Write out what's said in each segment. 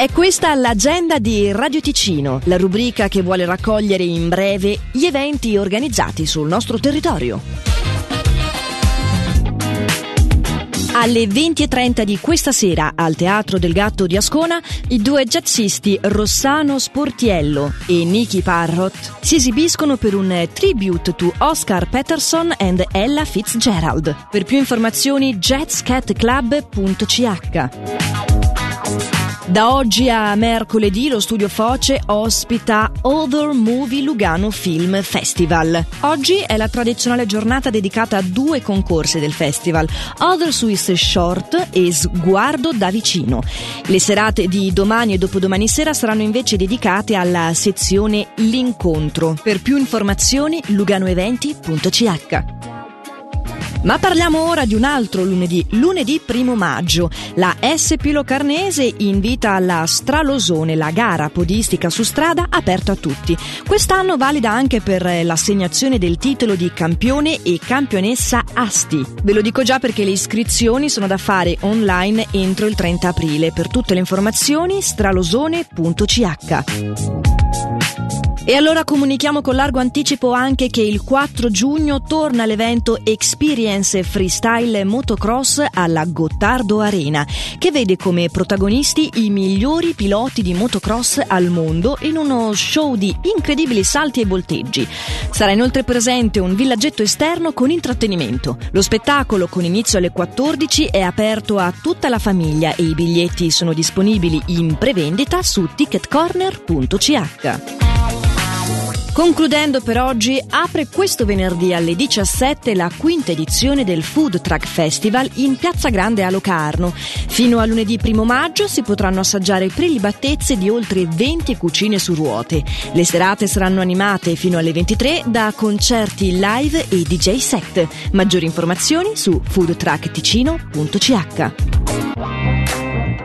È questa l'agenda di Radio Ticino, la rubrica che vuole raccogliere in breve gli eventi organizzati sul nostro territorio. Alle 20.30 di questa sera al Teatro del Gatto di Ascona, i due jazzisti Rossano Sportiello e Nicky Parrott si esibiscono per un tribute to Oscar Peterson and Ella Fitzgerald. Per più informazioni jazzcatclub.ch da oggi a mercoledì lo studio Foce ospita Other Movie Lugano Film Festival. Oggi è la tradizionale giornata dedicata a due concorsi del festival, Other Swiss Short e Sguardo da vicino. Le serate di domani e dopodomani sera saranno invece dedicate alla sezione L'incontro. Per più informazioni luganoeventi.ch ma parliamo ora di un altro lunedì, lunedì primo maggio. La SP Locarnese invita alla Stralosone, la gara podistica su strada aperta a tutti. Quest'anno valida anche per l'assegnazione del titolo di campione e campionessa Asti. Ve lo dico già perché le iscrizioni sono da fare online entro il 30 aprile. Per tutte le informazioni stralosone.ch. E allora comunichiamo con largo anticipo anche che il 4 giugno torna l'evento Experience Freestyle Motocross alla Gottardo Arena, che vede come protagonisti i migliori piloti di motocross al mondo in uno show di incredibili salti e volteggi. Sarà inoltre presente un villaggetto esterno con intrattenimento. Lo spettacolo, con inizio alle 14, è aperto a tutta la famiglia e i biglietti sono disponibili in prevendita su ticketcorner.ch. Concludendo per oggi, apre questo venerdì alle 17 la quinta edizione del Food Truck Festival in Piazza Grande a Locarno. Fino a lunedì 1 maggio si potranno assaggiare prelibatezze di oltre 20 cucine su ruote. Le serate saranno animate fino alle 23 da concerti live e DJ set. Maggiori informazioni su foodtruckticino.ch.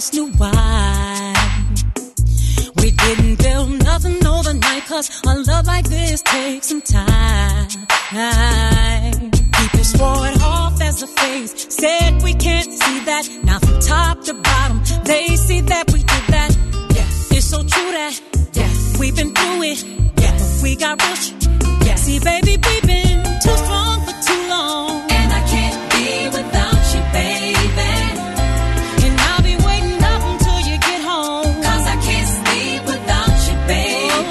us knew why. We didn't build nothing overnight, cause a love like this takes some time. People swore it off as a phase, said we can't see that. Now from top to bottom, they see that we did that. Yeah, it's so true that yeah, we've been through it. Yeah, we got rich. Yeah, see, baby, we've been